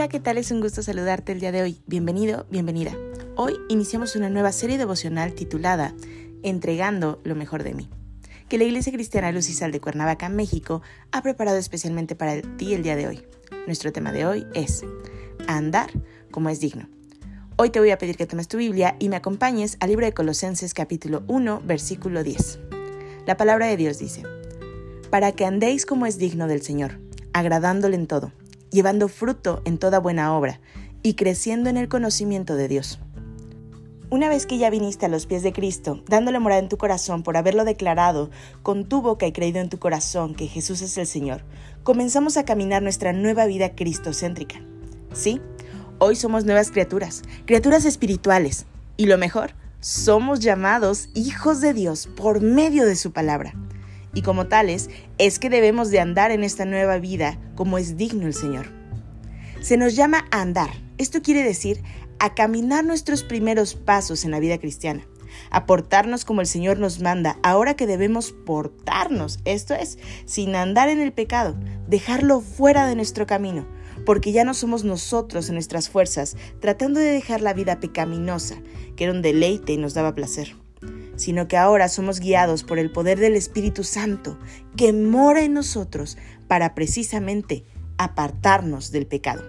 Hola, ¿qué tal? Es un gusto saludarte el día de hoy. Bienvenido, bienvenida. Hoy iniciamos una nueva serie devocional titulada Entregando lo mejor de mí, que la Iglesia Cristiana Luz y Sal de Cuernavaca, México, ha preparado especialmente para ti el día de hoy. Nuestro tema de hoy es Andar como es digno. Hoy te voy a pedir que tomes tu Biblia y me acompañes al libro de Colosenses capítulo 1, versículo 10. La palabra de Dios dice, Para que andéis como es digno del Señor, agradándole en todo llevando fruto en toda buena obra y creciendo en el conocimiento de Dios. Una vez que ya viniste a los pies de Cristo, dándole morada en tu corazón por haberlo declarado con tu boca y creído en tu corazón que Jesús es el Señor, comenzamos a caminar nuestra nueva vida cristocéntrica. Sí, hoy somos nuevas criaturas, criaturas espirituales, y lo mejor, somos llamados hijos de Dios por medio de su palabra y como tales es que debemos de andar en esta nueva vida como es digno el Señor. Se nos llama a andar. Esto quiere decir a caminar nuestros primeros pasos en la vida cristiana, a portarnos como el Señor nos manda, ahora que debemos portarnos, esto es, sin andar en el pecado, dejarlo fuera de nuestro camino, porque ya no somos nosotros en nuestras fuerzas, tratando de dejar la vida pecaminosa, que era un deleite y nos daba placer sino que ahora somos guiados por el poder del Espíritu Santo que mora en nosotros para precisamente apartarnos del pecado.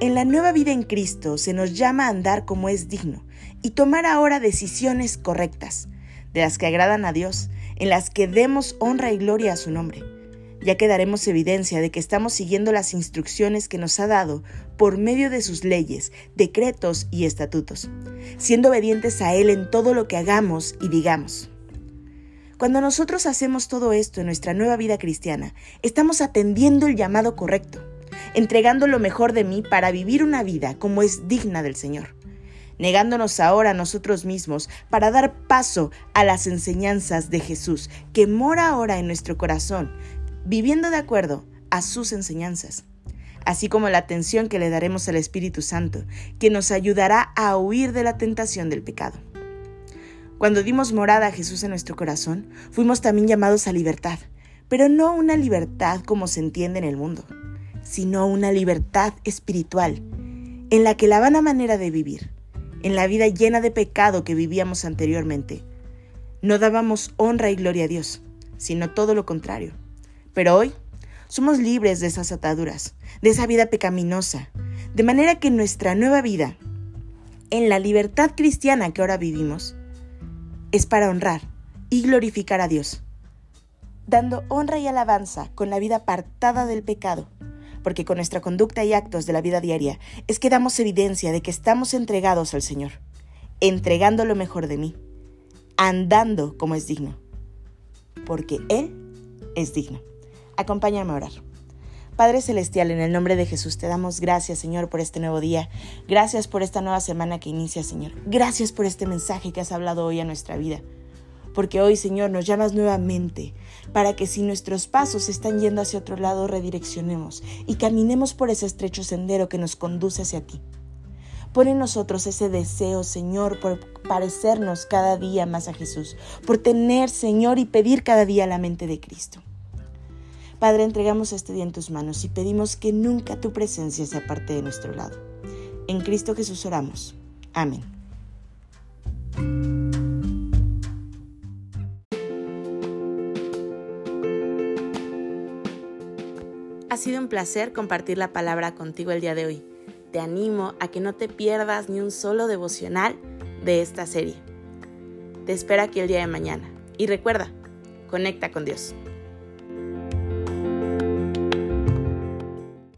En la nueva vida en Cristo se nos llama a andar como es digno y tomar ahora decisiones correctas, de las que agradan a Dios, en las que demos honra y gloria a su nombre ya que daremos evidencia de que estamos siguiendo las instrucciones que nos ha dado por medio de sus leyes, decretos y estatutos, siendo obedientes a Él en todo lo que hagamos y digamos. Cuando nosotros hacemos todo esto en nuestra nueva vida cristiana, estamos atendiendo el llamado correcto, entregando lo mejor de mí para vivir una vida como es digna del Señor negándonos ahora a nosotros mismos para dar paso a las enseñanzas de Jesús, que mora ahora en nuestro corazón, viviendo de acuerdo a sus enseñanzas, así como la atención que le daremos al Espíritu Santo, que nos ayudará a huir de la tentación del pecado. Cuando dimos morada a Jesús en nuestro corazón, fuimos también llamados a libertad, pero no una libertad como se entiende en el mundo, sino una libertad espiritual, en la que la vana manera de vivir, en la vida llena de pecado que vivíamos anteriormente, no dábamos honra y gloria a Dios, sino todo lo contrario pero hoy somos libres de esas ataduras, de esa vida pecaminosa, de manera que nuestra nueva vida, en la libertad cristiana que ahora vivimos, es para honrar y glorificar a Dios, dando honra y alabanza con la vida apartada del pecado, porque con nuestra conducta y actos de la vida diaria es que damos evidencia de que estamos entregados al Señor, entregando lo mejor de mí, andando como es digno, porque Él es digno. Acompáñame a orar. Padre Celestial, en el nombre de Jesús te damos gracias, Señor, por este nuevo día. Gracias por esta nueva semana que inicia, Señor. Gracias por este mensaje que has hablado hoy a nuestra vida. Porque hoy, Señor, nos llamas nuevamente para que si nuestros pasos están yendo hacia otro lado, redireccionemos y caminemos por ese estrecho sendero que nos conduce hacia ti. Pon en nosotros ese deseo, Señor, por parecernos cada día más a Jesús, por tener, Señor, y pedir cada día la mente de Cristo. Padre, entregamos este día en tus manos y pedimos que nunca tu presencia sea parte de nuestro lado. En Cristo Jesús oramos. Amén. Ha sido un placer compartir la palabra contigo el día de hoy. Te animo a que no te pierdas ni un solo devocional de esta serie. Te espero aquí el día de mañana. Y recuerda, conecta con Dios.